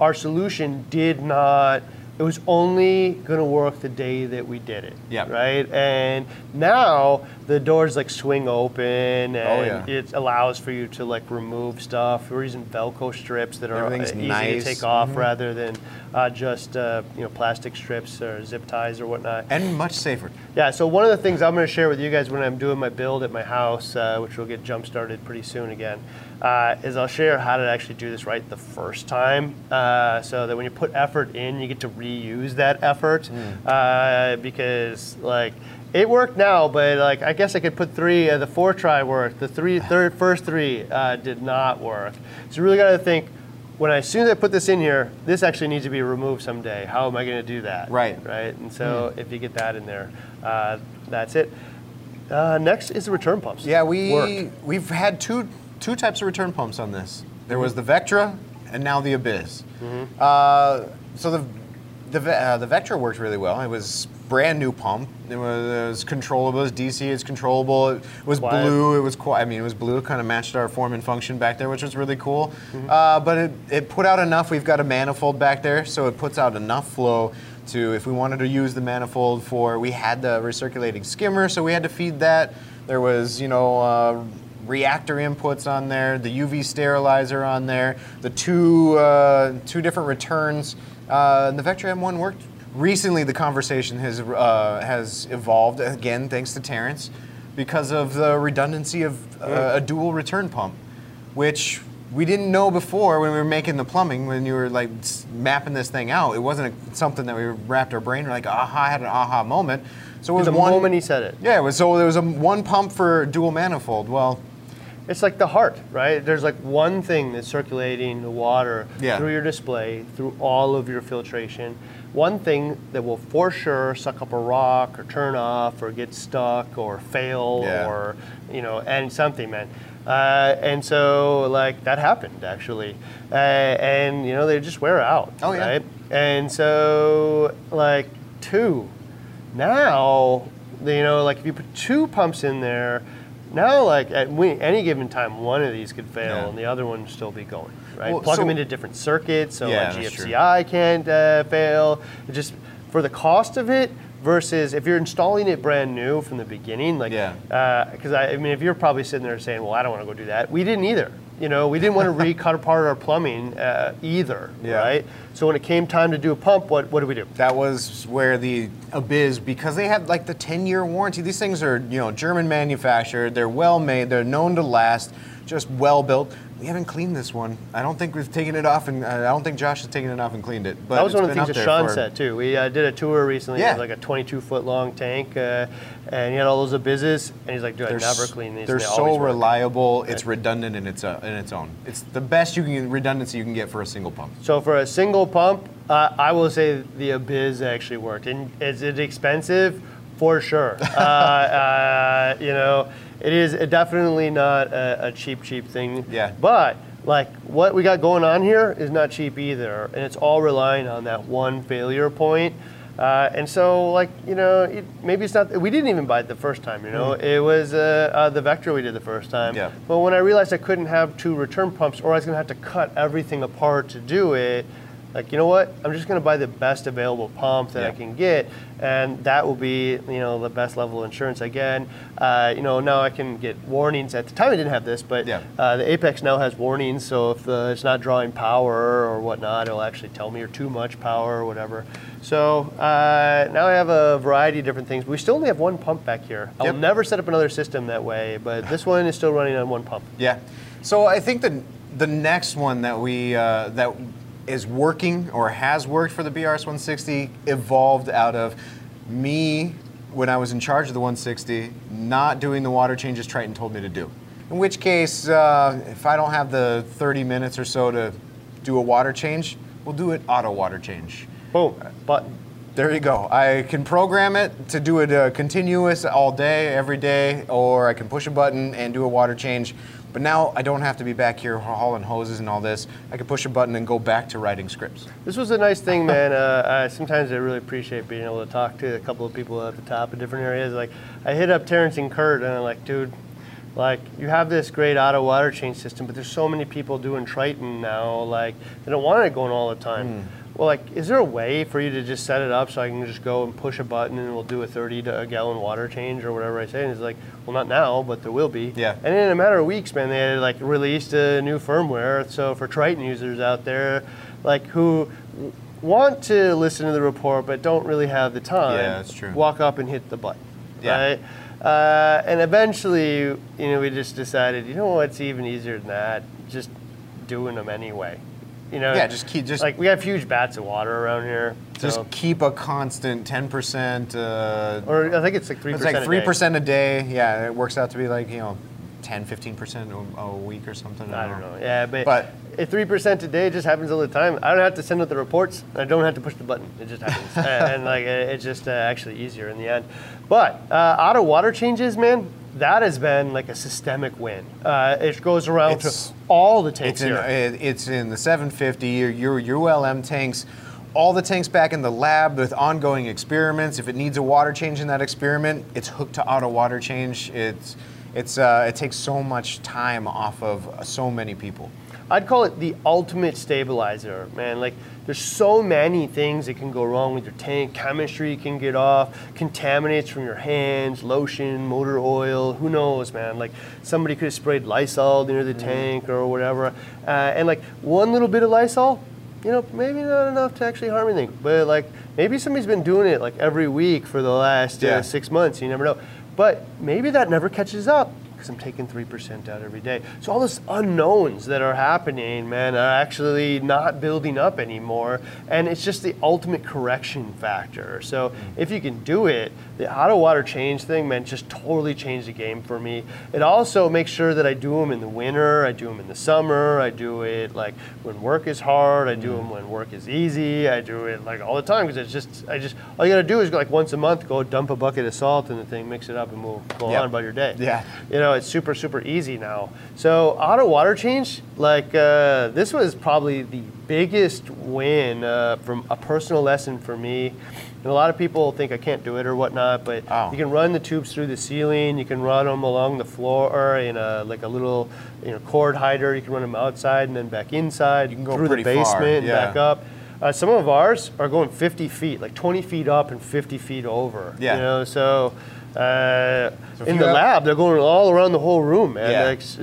our solution did not. It was only going to work the day that we did it. Yeah. Right. And now the doors like swing open, and Oh, yeah. it allows for you to like remove stuff. We're using Velcro strips that are easy nice. Mm-hmm. to take off rather than uh, just uh, you know plastic strips or zip ties or whatnot. and much safer. Yeah. So one of the things I'm going to share with you guys when I'm doing my build at my house, uh, which will get jump started pretty soon again, uh, is I'll share how to actually do this right the first time, uh, so that when you put effort in, you get to reuse that effort, uh, because like. It worked now, but like I guess I could put three. Uh, the four try worked. The three third first three uh, did not work. So you really got to think when I, as soon as I put this in here, this actually needs to be removed someday. How am I going to do that? Right. Right. And so if you get that in there, uh, that's it. Uh, next is the return pumps. Yeah, we Worked. we've had two two types of return pumps on this. There was the Vectra and now the Abyss. Uh, so the the uh, the Vectra worked really well. It was brand new pump. It was, it was controllable. It was DC. It's controllable. It was Quiet. blue. It was quiet. I mean, it was blue. It kind of matched our form and function back there, which was really cool. Uh, but it, it put out enough. We've got a manifold back there, so it puts out enough flow to if we wanted to use the manifold for. We had the recirculating skimmer, so we had to feed that. There was, you know. Uh, reactor inputs on there, the UV sterilizer on there, the two uh, two different returns. Uh, and the Vectra M1 worked. Recently, the conversation has uh, has evolved again, thanks to Terrence, because of the redundancy of uh, a dual return pump, which we didn't know before when we were making the plumbing. When you were like mapping this thing out, it wasn't a, something that we wrapped our brain We're like aha had an aha moment. So it was The one moment he said it. yeah, it was, so there was a one pump for dual manifold. Well, It's like the heart, right? There's like one thing that's circulating the water Yeah. through your display, through all of your filtration. One thing that will for sure suck up a rock or turn off or get stuck or fail Yeah. or, you know, and something, man. Uh, and so, like, that happened actually. Uh, and, you know, they just wear out. Oh, yeah. Right? And so, like, two. Now, you know, like if you put two pumps in there, now like at any given time, one of these could fail Yeah. and the other one would still be going. Right? Well, Plug them into different circuits, so Yeah, like. GFCI can't uh, fail. It just for the cost of it versus if you're installing it brand new from the beginning, like Yeah. because I, I mean, if you're probably sitting there saying, "Well, I don't want to go do that," we didn't either. You know, we didn't want to recut apart our plumbing uh, either, Yeah. right? So when it came time to do a pump, what what did we do? that was where the Abyss, because they had like the 10 year warranty. These things are, you know, German manufactured. They're well made. They're known to last. Just well built. We haven't cleaned this one. I don't think we've taken it off, and uh, I don't think Josh has taken it off and cleaned it. But That was one of the things that Sean for- said too. We uh, did a tour recently. It Yeah. was like a 22 foot long tank, uh, and he had all those abysses. And he's like, "Dude, I They're never clean these." They're they so always work." reliable. It's redundant in its uh, in its own. It's the best you can redundancy you can get for a single pump. So for a single pump, uh, I will say the Abyss actually worked. And is it expensive? For sure. uh, uh, you know, it is definitely not a, a cheap, cheap thing. Yeah. But like what we got going on here is not cheap either, and it's all relying on that one failure point. Uh, and so, like you know, it, maybe it's not. We didn't even buy it the first time. You know, it was uh, uh, the Vector we did the first time. Yeah. But when I realized I couldn't have two return pumps, or I was going to have to cut everything apart to do it, like you know what? I'm just going to buy the best available pump that I can get, and that will be you know the best level of insurance again. Uh, you know now I can get warnings. At the time I didn't have this, but Yeah. uh, the Apex now has warnings. So if it's not drawing power or whatnot, it'll actually tell me or too much power or whatever. So uh, now I have a variety of different things. We still only have one pump back here. I'll Yep. never set up another system that way, but this one is still running on one pump. Yeah. So I think the the next one that we uh, that is working or has worked for the BRS 160 evolved out of me when I was in charge of the 160 not doing the water changes Triton told me to do. In which case, uh, if I don't have the 30 minutes or so to do a water change, we'll do it auto water change. Boom, button. There you go. I can program it to do it uh, continuous all day, every day, or I can push a button and do a water change. But now I don't have to be back here hauling hoses and all this. I can push a button and go back to writing scripts. This was a nice thing, man. Uh, I, sometimes I really appreciate being able to talk to a couple of people at the top of different areas. Like, I hit up Terrence and Kurt, and I'm like, dude, like you have this great auto water change system, but there's so many people doing Triton now. Like, they don't want it going all the time. Hmm. Well, like, is there a way for you to just set it up so I can just go and push a button and we'll do a 30 to a gallon water change or whatever I say? And it's like, well, not now, but there will be. Yeah. And in a matter of weeks, man, they had like released a new firmware. So for Triton users out there, like who want to listen to the report but don't really have the time, Yeah, that's true. Walk up and hit the button. Yeah. Right. Uh, and eventually, you know, we just decided, you know what's even easier than that? Just doing them anyway. You know. Yeah, just keep- just- like we have huge bats of water around here. Just so- keep a constant 10%. Uh, or I think it's like three it's percent. like 3% a day. Yeah, it works out to be like, you know, 10, 15% a, a week or something. I don't know. Yeah, but, But- three percent a day just happens all the time. I don't have to send out the reports. I don't have to push the button. It just happens, and, and, like it's just uh, actually easier in the end. But uh, auto water changes, man, that has been like a systemic win. Uh, it goes around It's- to all the tanks It's in, here. it- it's in the 750, your, your ULM tanks, all the tanks back in the lab with ongoing experiments. If it needs a water change in that experiment, it's hooked to auto water change. It's, it's, uh, it takes so much time off of so many people. I'd call it the ultimate stabilizer, man. Like, there's so many things that can go wrong with your tank. Chemistry can get off, contaminates from your hands, lotion, motor oil, who knows, man. Like, somebody could have sprayed Lysol near the tank or whatever. Uh, and, like, one little bit of Lysol, you know, maybe not enough to actually harm anything. But, like, maybe somebody's been doing it, like, every week for the last Yeah. uh, six months. You never know. But maybe that never catches up because I'm taking 3% out every day. So all those unknowns that are happening, man, are actually not building up anymore. And it's just the ultimate correction factor. So mm. if you can do it, the auto water change thing, man, just totally changed the game for me. It also makes sure that I do them in the winter, I do them in the summer, I do it like when work is hard, I do mm. them when work is easy, I do it like all the time because it's just, I just, all you gotta do is like once a month, go dump a bucket of salt in the thing, mix it up, and move, go Yep. on about your day. Yeah. You know, it's super, super easy now. So auto water change, like uh, this was probably the biggest win uh, from a personal lesson for me. And a lot of people think I can't do it or whatnot, but Oh. you can run the tubes through the ceiling. You can run them along the floor in a like a little you know cord hider. You can run them outside and then back inside. You can go through the basement and yeah. back up. Uh, some of ours are going 50 feet, like 20 feet up and 50 feet over. Yeah. You know, so. Uh, So in the have- lab, they're going all around the whole room, man. Yeah. Like, it's,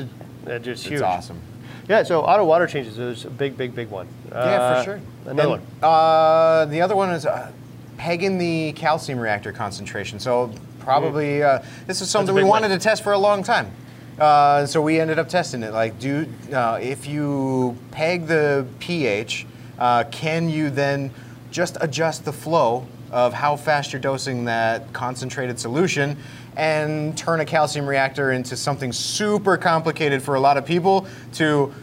it's just huge. It's awesome. Yeah, so auto water changes is a big, big, big one. Yeah, Uh, for sure. Another And, one. Uh, the other one is uh, pegging the calcium reactor concentration. So probably uh, this is something we one. wanted to test for a long time. Uh, so we ended up testing it. Like, do uh, if you peg the pH, uh, can you then just adjust the flow of how fast you're dosing that concentrated solution and turn a calcium reactor into something super complicated for a lot of people to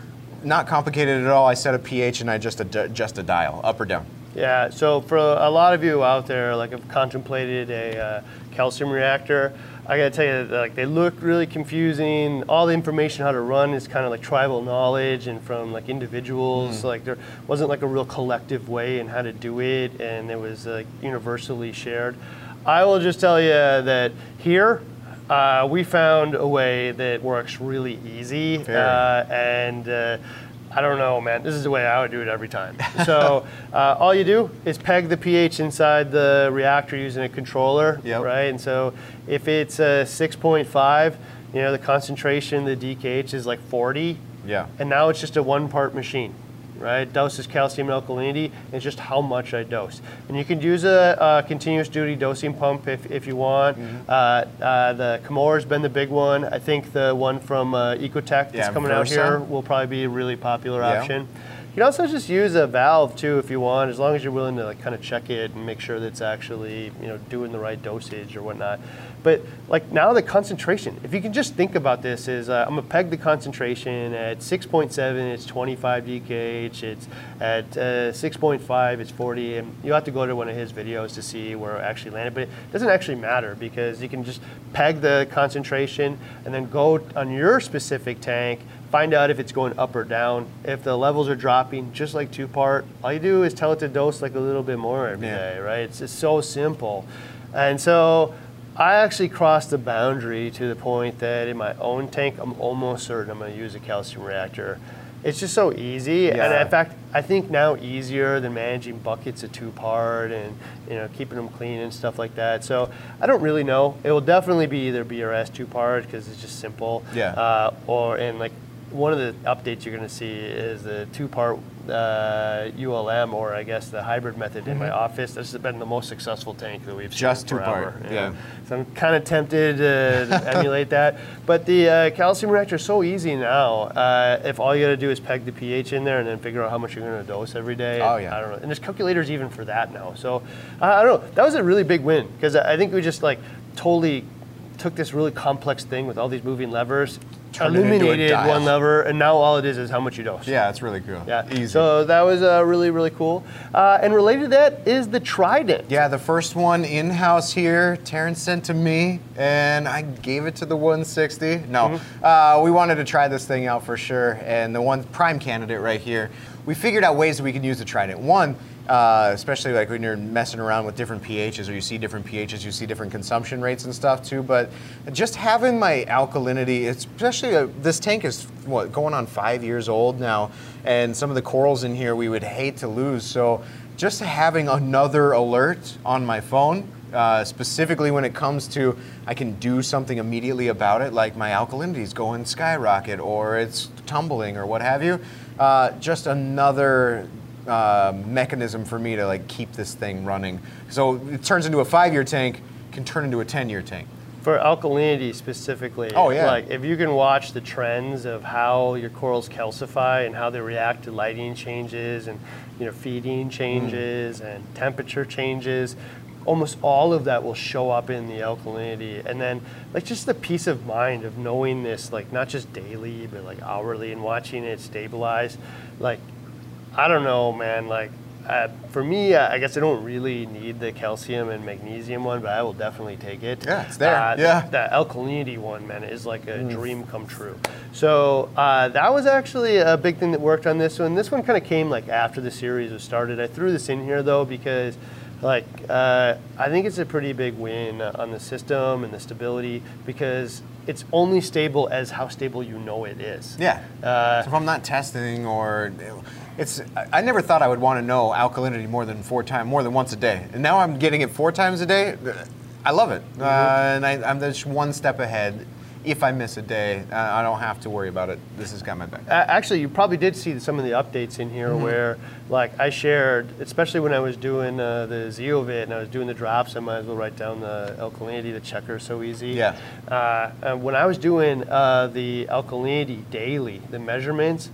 not complicated at all. I set a pH and I just ad- adjust a dial, up or down. Yeah, so for a lot of you out there, like have contemplated a uh, calcium reactor, I gotta tell you, that, like they look really confusing. All the information how to run is kind of like tribal knowledge and from like individuals. Like there wasn't like a real collective way in how to do it, and it was like universally shared. I will just tell you that here. Uh, we found a way that works really easy, uh, and uh, I don't know, man. This is the way I would do it every time. So uh, all you do is peg the pH inside the reactor using a controller, Yep. right? And so if it's uh, 6.5, you know the concentration, the DKH is like 40, Yeah. and now it's just a one-part machine, right? Dose is calcium and alkalinity, and just how much I dose. And you can use a, a continuous duty dosing pump if, if you want. Mm-hmm. Uh, uh, the Kamoer's been the big one. I think the one from uh, Ecotech that's Yeah, coming out here will probably be a really popular Yeah. option. You can also just use a valve too if you want, as long as you're willing to like kind of check it and make sure that it's actually you know doing the right dosage or whatnot. But like now the concentration, if you can just think about this is uh, I'm gonna peg the concentration at 6.7, it's 25 DKH, it's at uh, 6.5, it's 40, and you have to go to one of his videos to see where it actually landed, but it doesn't actually matter because you can just peg the concentration and then go on your specific tank, find out if it's going up or down. If the levels are dropping, just like two part, all you do is tell it to dose like a little bit more every Yeah. day, right? It's just so simple. And so I actually crossed the boundary to the point that in my own tank, I'm almost certain I'm going to use a calcium reactor. It's just so easy, and in fact, I think now easier than managing buckets of two part and you know keeping them clean and stuff like that. So I don't really know. It will definitely be either BRS two part because it's just simple, Yeah. uh, or and like one of the updates you're going to see is the two part uh, ULM or I guess the hybrid method in my office. This has been the most successful tank that we've Mm-hmm. Just seen two-part, forever, yeah. So I'm kind of tempted uh, to emulate that. But the uh, calcium reactor is so easy now. Uh, if all you got to do is peg the pH in there and then figure out how much you're going to dose every day. Oh, yeah. I don't know. And there's calculators even for that now. So I don't know. That was a really big win because I think we just like totally took this really complex thing with all these moving levers, Turned it into a illuminated dial. one lever, and now all it is is how much you dose. Yeah, it's really cool. Yeah. Easy. So that was uh, really, really cool. Uh, and related to that is the Trident. Yeah, the first one in house here, Terrence sent to me, and I gave it to the 160. No, uh, we wanted to try this thing out for sure, and the one prime candidate right here. We figured out ways that we can use the Trident. One, uh, especially like when you're messing around with different pHs or you see different pHs, you see different consumption rates and stuff too. But just having my alkalinity, especially uh, this tank is what going on five years old now, and some of the corals in here we would hate to lose. So just having another alert on my phone, uh, specifically when it comes to I can do something immediately about it, like my alkalinity is going skyrocket or it's tumbling or what have you. Uh, just another uh, mechanism for me to like keep this thing running. So it turns into a five-year tank, can turn into a ten-year tank. For alkalinity specifically, Oh, yeah. like if you can watch the trends of how your corals calcify and how they react to lighting changes and you know feeding changes and temperature changes, almost all of that will show up in the alkalinity. And then like just the peace of mind of knowing this, like not just daily but like hourly and watching it stabilize, like I don't know, man. Like, uh, for me, uh, I guess I don't really need the calcium and magnesium one, but I will definitely take it. Yeah, it's there. Uh, Yeah. Mm. That alkalinity one, man, is like a dream come true. So uh, that was actually a big thing that worked on this one. This one kind of came like after the series was started. I threw this in here though because. Like, uh, I think it's a pretty big win on the system and the stability because it's only stable as how stable you know it is. Yeah. Uh, so if I'm not testing or it's, I never thought I would want to know alkalinity more than four times, more than once a day, and now I'm getting it four times a day. I love it, uh, and I, I'm just one step ahead. If I miss a day, uh, I don't have to worry about it. This has got my back. Actually, you probably did see some of the updates in here where, like, I shared, especially when I was doing uh, the Zeovit and I was doing the drops, I might as well write down the alkalinity, the checker so easy. Yeah. Uh, and when I was doing uh, the alkalinity daily, the measurements,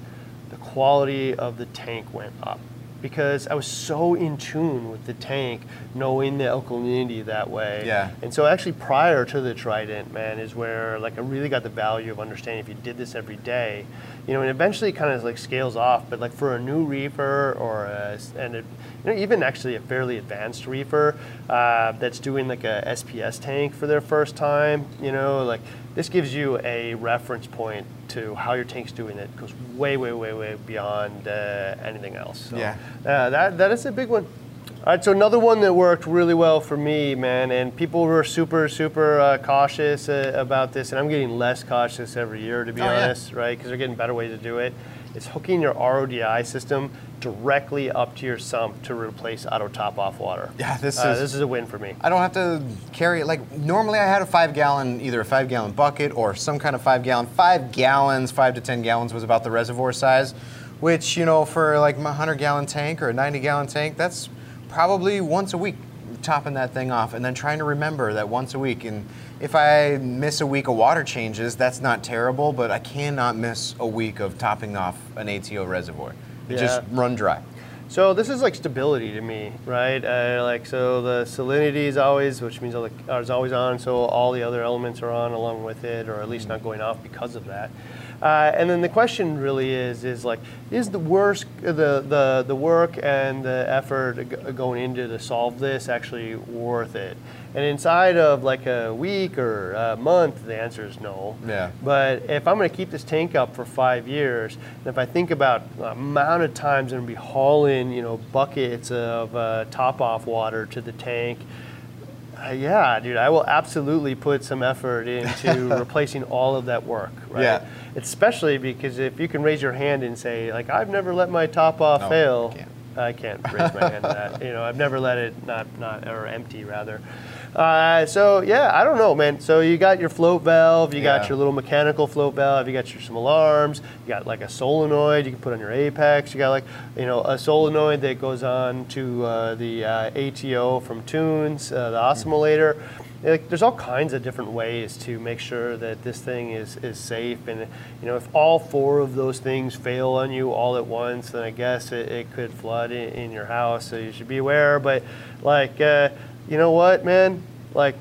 quality of the tank went up because I was so in tune with the tank, knowing the alkalinity that way. Yeah. And so actually prior to the Trident, man, is where like I really got the value of understanding if you did this every day, you know, and eventually kind of like scales off. But like for a new reefer or a, and it, you know, even actually a fairly advanced reefer uh, that's doing like a SPS tank for their first time, you know, like this gives you a reference point to how your tank's doing it goes way, way, way, way beyond uh, anything else. So, Yeah. uh, that that is a big one. All right, so another one that worked really well for me, man, and people were super, super uh, cautious uh, about this, and I'm getting less cautious every year, to be Oh, yeah. honest, right? Because they're getting better ways to do it. It's hooking your RODI system directly up to your sump to replace auto top off water. Yeah, this Uh, is- this is a win for me. I don't have to carry it. Like normally, I had a five gallon, either a five gallon bucket or some kind of five gallon. Five gallons, five to ten gallons was about the reservoir size, which you know for like my hundred gallon tank or a ninety gallon tank, that's probably once a week topping that thing off, and then trying to remember that once a week. And if I miss a week of water changes, that's not terrible, but I cannot miss a week of topping off an ATO reservoir. It just run dry. So this is like stability to me, right? Uh, like so, the salinity is always, which means all the, is always on. So all the other elements are on along with it, or at least not going off because of that. Uh, and then the question really is, is like, is the worst, the, the, the work and the effort going into to solve this actually worth it? And inside of like a week or a month, the answer is no. Yeah. But if I'm going to keep this tank up for five years, and if I think about the amount of times I'm going to be hauling, you know, buckets of uh, top-off water to the tank, uh, yeah, dude, I will absolutely put some effort into replacing all of that work, right? Yeah. Especially because if you can raise your hand and say, like, I've never let my top off No, fail. can't. I can't raise my hand to that. You know, I've never let it not not or empty rather. Uh, so yeah, I don't know, man. So you got your float valve, you Yeah. got your little mechanical float valve, you got your some alarms, you got like a solenoid you can put on your apex. You got like you know a solenoid that goes on to uh, the uh, ATO from Tunze, uh, the Osmolator. Like, there's all kinds of different ways to make sure that this thing is, is safe. And you know, if all four of those things fail on you all at once, then I guess it, it could flood in, in your house. So you should be aware. But like, uh, you know what, man? Like,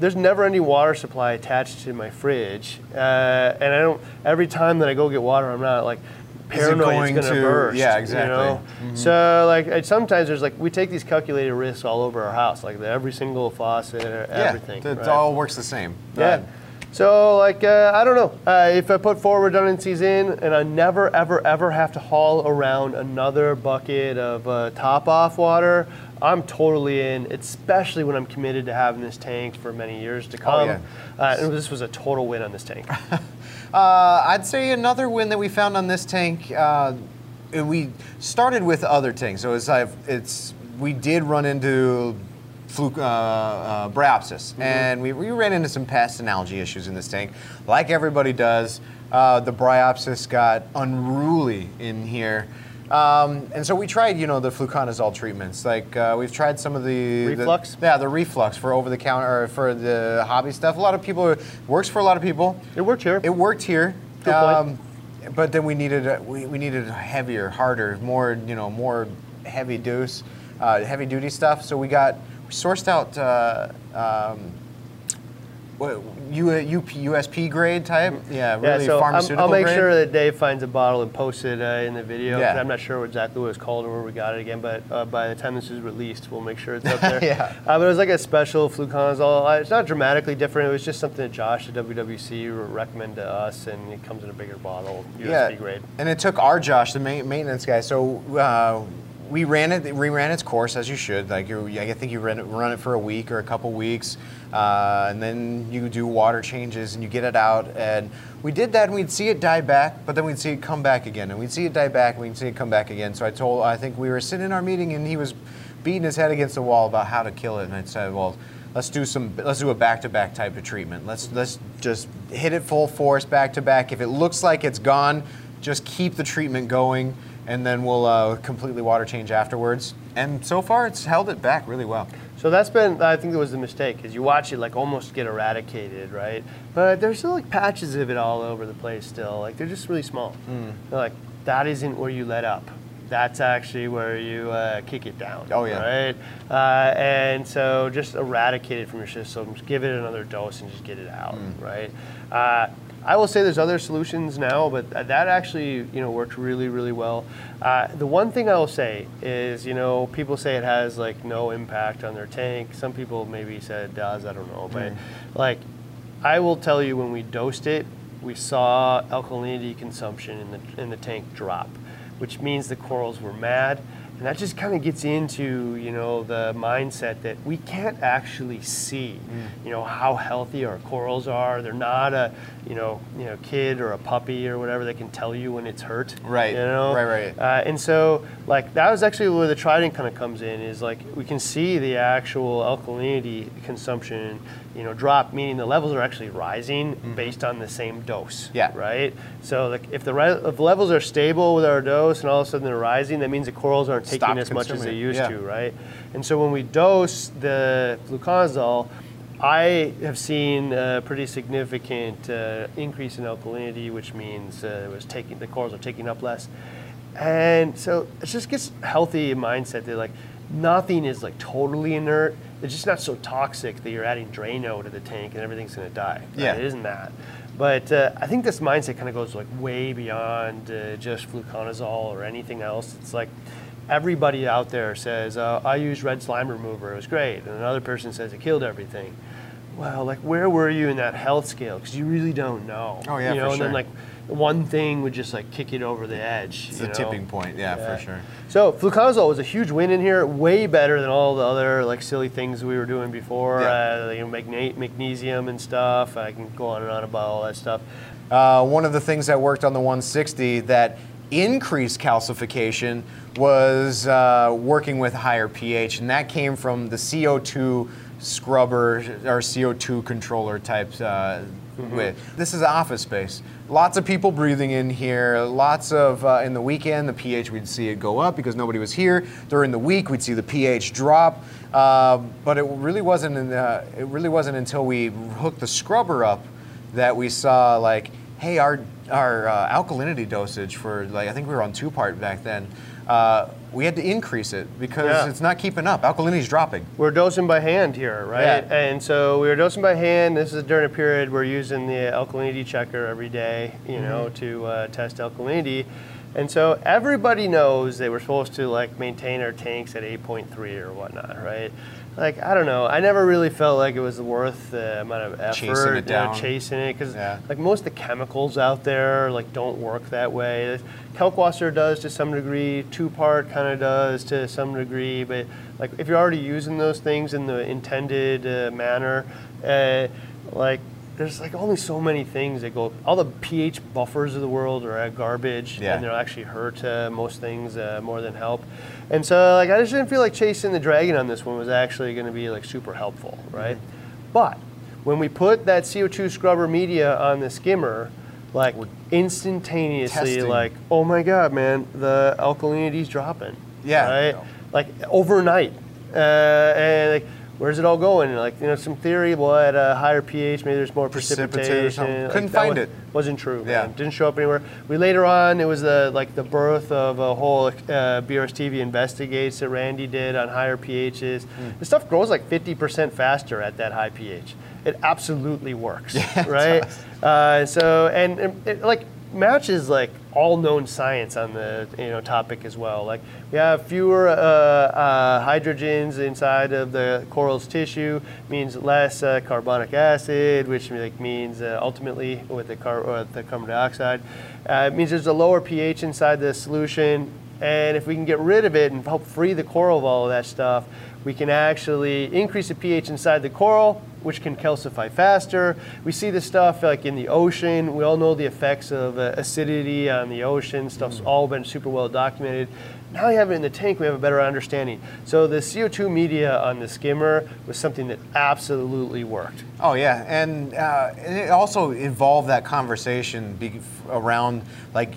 there's never any water supply attached to my fridge, uh, and I don't. Every time that I go get water, I'm not like it paranoid going it's going to- burst. yeah, you exactly. know? So like I- sometimes there's like we take these calculated risks all over our house, like the, every single faucet, or Yeah, everything. it right? all works the same. Yeah. So like uh, I don't know uh, if I put four redundancies in and I never ever ever have to haul around another bucket of uh, top off water, I'm totally in. Especially when I'm committed to having this tank for many years to come. yeah. uh, and this was a total win on this tank. Uh, I'd say another win that we found on this tank. Uh, and we started with other tanks, so it's I've, it's we did run into fluke uh, uh, bryopsis, and we, we ran into some pest and algae issues in this tank, like everybody does. Uh, the bryopsis got unruly in here. Um, and so we tried, you know, the fluconazole treatments. Like uh, we've tried some of the the- Reef Flux? yeah, the Reef Flux for over the counter or for the hobby stuff. A lot of people it works for a lot of people. It worked here. It worked here. Point. but then we needed a, we, we needed heavier, harder, more you know more heavy dose, uh, heavy duty stuff. So we got we sourced out uh, um, what U, USP grade type. Yeah, yeah, really so I'm- pharmaceutical I'll make grade. sure that Dave finds a bottle and posts it uh, in the video. Yeah. I'm not sure exactly what it's called or where we got it again, but uh, by the time this is released, we'll make sure it's up there. Yeah. Uh, but it was like a special fluconazole. It's not dramatically different. It was just something that Josh at WWC recommended to us, and it comes in a bigger bottle, USP grade. And it took our Josh, the ma- maintenance guy. So uh, we ran it. We ran its course as you should. Like you, I think you run it, run it for a week or a couple weeks, uh, and then you do water changes and you get it out. And we did that, and we'd see it die back, but then we'd see it come back again, and we'd see it die back, and we'd see it come back again. So I told, I think we were sitting in our meeting, and he was beating his head against the wall about how to kill it, and I said, well. Let's do some. Let's do a back-to-back type of treatment. Let's let's just hit it full force back to back. If it looks like it's gone, just keep the treatment going, and then we'll uh, completely water change afterwards. And so far, it's held it back really well. So that's been, I think, that was the mistake, because you watch it like almost get eradicated, right? But there's still like patches of it all over the place still. Like they're just really small. Hmm. They're like that isn't where you let up. That's actually where you uh, kick it down. Oh, yeah. Right. Uh, and so just eradicate it from your system. Just give it another dose and just get it out. Hmm. Right. Uh, I will say there's other solutions now, but that actually you know worked really really well. Uh, the one thing I will say is you know people say it has like no impact on their tank. Some people maybe said it does. I don't know, but like I will tell you when we dosed it, we saw alkalinity consumption in the in the tank drop, which means the corals were mad. And that just kind of gets into, you know, the mindset that we can't actually see, Mm. you know, how healthy our corals are. They're not a, you know, you know, kid or a puppy or whatever that can tell you when it's hurt. Right. You know. Right, right. Uh, and so, like, that was actually where the Trident kind of comes in. Is like we can see the actual alkalinity consumption, you know, drop, meaning the levels are actually rising based on the same dose. Mm-hmm. Yeah. Right. So, like, if the, re- if the levels are stable with our dose and all of a sudden they're rising, that means the corals aren't taking Stopped as much as they used Yeah. to. Right. And so when we dose the fluconazole. I have seen a pretty significant uh, increase in alkalinity, which means uh, it was taking the corals are taking up less. And so it just gets healthy mindset that like nothing is like totally inert. It's just not so toxic that you're adding Drano to the tank and everything's going to die. right? Yeah. it isn't that. But uh, I think this mindset kind of goes like way beyond uh, just fluconazole or anything else. It's like everybody out there says, uh, "I used red slime remover; it was great," and another person says it killed everything. Well, like where were you in that health scale? Because you really don't know. Oh, yeah, you know, for and then sure. like one thing would just like kick it over the edge. It's a know? tipping point, yeah, Yeah. for sure. So fluconazole was a huge win in here, way better than all the other like silly things we were doing before. Yeah. Uh, you know, magna- magnesium and stuff. I can go on and on about all that stuff. Uh, one of the things that worked on the 160 that increased calcification was uh, working with higher pH, and that came from the CO2 scrubber or CO2 controller types. Uh, with. This is office space. Lots of people breathing in here. Lots of uh, in the weekend the pH we'd see it go up because nobody was here. During the week we'd see the pH drop. Uh, but it really wasn't. In the, it really wasn't until we hooked the scrubber up that we saw like, hey, our our uh, alkalinity dosage for like I think we were on two part back then. We had to increase it because Yeah. it's not keeping up. Alkalinity's dropping. We're dosing by hand here, right? Yeah. And so we were dosing by hand. This is during a period we're using the alkalinity checker every day, you know, Mm-hmm. to uh, test alkalinity. And so everybody knows they were supposed to like maintain our tanks at 8.3 or whatnot, right? Like I don't know. I never really felt like it was worth the amount of effort, Chasing it you know, chasing it, because Yeah. like most of the chemicals out there like don't work that way. Kalkwasser does to some degree. Two part kind of does to some degree, but like if you're already using those things in the intended uh, manner, uh, like there's like only so many things that go. All the pH buffers of the world are uh, garbage, Yeah. and they'll actually hurt uh, most things uh, more than help. And so like I just didn't feel like chasing the dragon on this one was actually going to be like super helpful, right? But when we put that CO2 scrubber media on the skimmer, like instantaneously, Testing. like, oh my god, man, the alkalinity's dropping. Yeah. Right? Like overnight. Uh, and like, where's it all going? Like, you know, some theory, well, at a higher pH, maybe there's more precipitation. something. Like, Couldn't find wa- it. Wasn't true. Yeah. Man. Didn't show up anywhere. We later on, it was the like the birth of a whole uh, BRS TV investigates that Randy did on higher pHs. Hmm. The stuff grows like 50% faster at that high pH. It absolutely works, it right? Uh, so and, and it, like matches like all known science on the you know topic as well. Like we have fewer uh, uh, hydrogens inside of the coral's tissue means less uh, carbonic acid, which like means uh, ultimately with the car the carbon dioxide, uh, it means there's a lower pH inside the solution. And if we can get rid of it and help free the coral of all of that stuff, we can actually increase the pH inside the coral, which can calcify faster. We see this stuff like in the ocean. We all know the effects of uh, acidity on the ocean. Stuff's all been super well documented. Now we have it in the tank, we have a better understanding. So the CO2 media on the skimmer was something that absolutely worked. Oh yeah, and, uh, and it also involved that conversation be- around like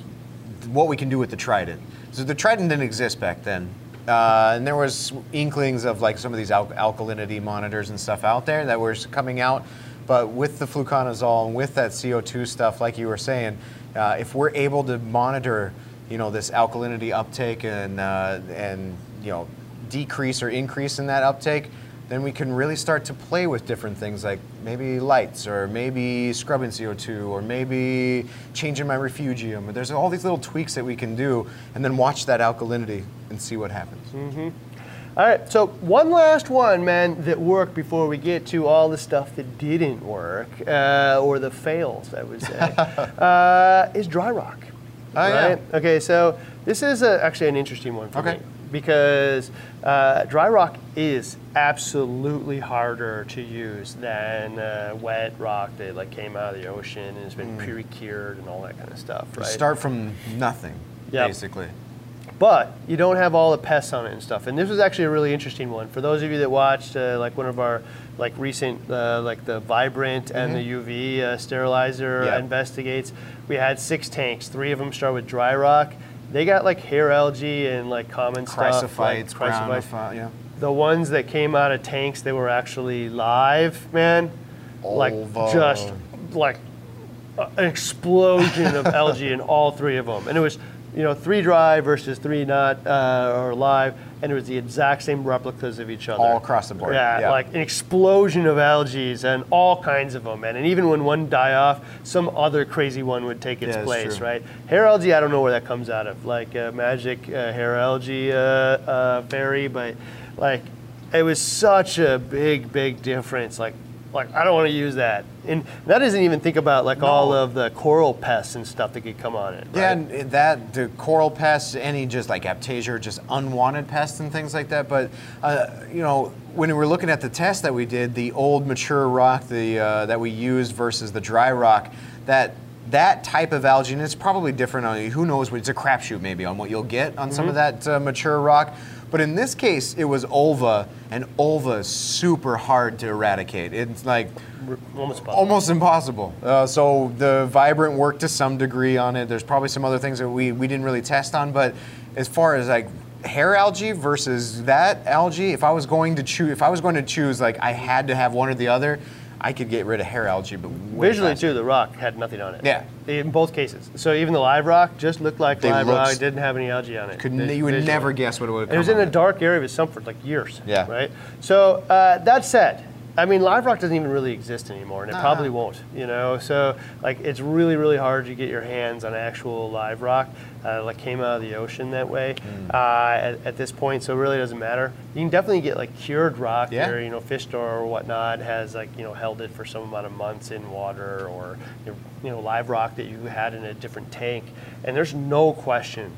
what we can do with the Trident. So the Trident didn't exist back then, uh, and there was inklings of like some of these al- alkalinity monitors and stuff out there that were coming out. But with the fluconazole and with that CO2 stuff, like you were saying, uh, if we're able to monitor, you know, this alkalinity uptake and uh, and you know decrease or increase in that uptake, then we can really start to play with different things like maybe lights or maybe scrubbing CO2 or maybe changing my refugium. There's all these little tweaks that we can do and then watch that alkalinity and see what happens. All right, so one last one, man, that worked before we get to all the stuff that didn't work, uh, or the fails, I would say, uh, is dry rock. Oh, yeah. Okay, so this is a, actually an interesting one for Okay. me because uh, dry rock is absolutely harder to use than uh, wet rock that like came out of the ocean and has been pre-cured and all that kind of stuff, right? Start from nothing, Yep. basically. but you don't have all the pests on it and stuff. And this was actually a really interesting one for those of you that watched uh, like one of our like recent uh, like the Vibrant and the UV uh, sterilizer Mm-hmm. Investigates. We had six tanks. Three of them start with dry rock. They got like hair algae and like common stuff. like Chrysophytes, chrysophytes. yeah. The ones that came out of tanks, they were actually live, man. Like just like an explosion of algae in all three of them, and it was you know three dry versus three not uh, or live, and it was the exact same replicas of each other All across the board, Yeah, yeah. like an explosion of algae and all kinds of them, man. And even when one die off, some other crazy one would take its Yeah, place, right? Hair algae, I don't know where that comes out of, like uh, magic uh, hair algae uh, uh, fairy, but like it was such a big, big difference. Like, like I don't want to use that, and that doesn't even think about like all of the coral pests and stuff that could come on it. Yeah, and that the coral pests, any just like Aiptasia, just unwanted pests and things like that. But uh, you know, when we were looking at the test that we did, the old mature rock, the uh, that we used versus the dry rock, that that type of algae, and it's probably different on who knows. It's a crapshoot maybe on what you'll get on some of that uh, mature rock. But in this case, it was ulva, and ulva is super hard to eradicate. It's like almost possible. almost impossible. Uh, so the vibrant worked to some degree on it. There's probably some other things that we, we didn't really test on, but as far as like hair algae versus that algae, if I was going to choose, if I was going to choose, like I had to have one or the other, I could get rid of hair algae, but Visually faster. too, the rock had nothing on it. Yeah. In both cases. So even the live rock just looked like They live rock, didn't have any algae on it. Could, vi- you would visually. never guess what it would. It was in a dark area of some for like years. Yeah. Right. So uh, that said, I mean, live rock doesn't even really exist anymore, and it Nah. probably won't. You know, so like it's really, really hard to get your hands on actual live rock, uh, like came out of the ocean that way Hmm. uh, at, at this point. So it really doesn't matter. You can definitely get like cured rock, Yeah. where you know fish store or whatnot has like you know held it for some amount of months in water, or you know, you know live rock that you had in a different tank, and there's no question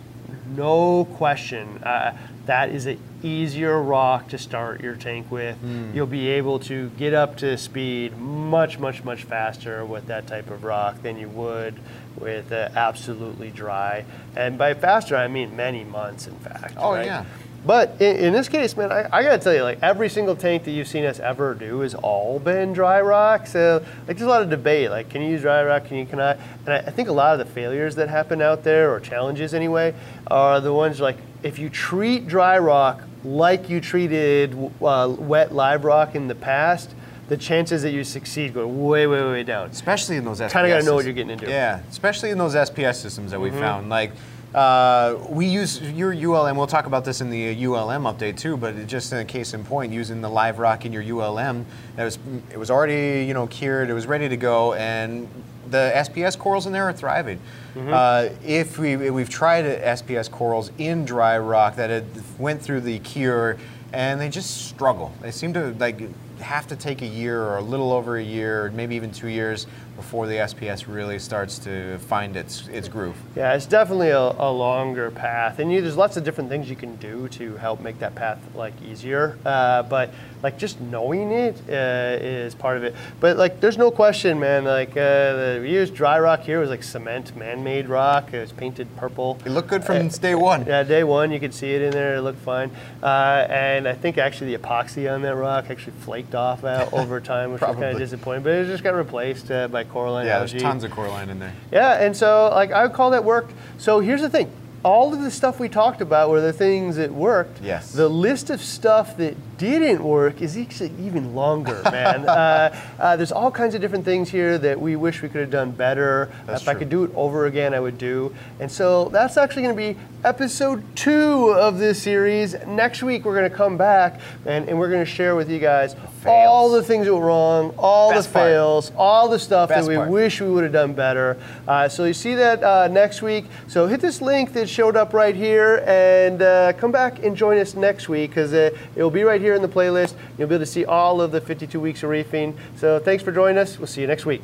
no question. Uh, that is an easier rock to start your tank with. You'll be able to get up to speed much, much, much faster with that type of rock than you would with uh, absolutely dry. And by faster, I mean many months, in fact. Oh, right? yeah. But in, in this case, man, I, I gotta tell you, like every single tank that you've seen us ever do has all been dry rock. So like, there's a lot of debate. Like, can you use dry rock? Can you cannot? And I, I think a lot of the failures that happen out there, or challenges anyway, are the ones like if you treat dry rock like you treated uh, wet live rock in the past, the chances that you succeed go way, way, way down. especially in those SPS. Kinda gotta know what you're getting into. Yeah, especially in those SPS systems that we found. Like, uh, we use your ULM. We'll talk about this in the ULM update too. But just in a case in point, using the live rock in your ULM, that was it was already you know cured. It was ready to go, and the SPS corals in there are thriving. Mm-hmm. Uh, if we we've tried SPS corals in dry rock that had went through the cure, and they just struggle. They seem to like have to take a year or a little over a year, maybe even two years before the SPS really starts to find its its groove. Yeah, it's definitely a, a longer path, and you, there's lots of different things you can do to help make that path like easier. Uh, but like just knowing it uh, is part of it. But like, there's no question, man. Like uh, the, we used dry rock here it was like cement, man-made rock. It was painted purple. It looked good from day one. Yeah, day one you could see it in there. It looked fine, uh, and I think actually the epoxy on that rock actually flaked off out over time, which was kind of disappointing. But it just got replaced uh, by coralline Yeah, there's tons of coralline in there. Yeah, and so like I would call that worked. So here's the thing. All of the stuff we talked about were the things that worked. Yes. The list of stuff that didn't work is actually even longer, man. uh, uh, there's all kinds of different things here that we wish we could have done better. That's if I could do it over again, I would do. And so that's actually going to be episode two of this series. Next week, we're going to come back and, and we're going to share with you guys all the things that were wrong, all Best the part. fails, all the stuff Best that we part. wish we would have done better. Uh, so you see that uh, next week. So hit this link that showed up right here and uh, come back and join us next week because uh, it will be right here in the playlist. You'll be able to see all of the 52 weeks of reefing. So thanks for joining us. We'll see you next week.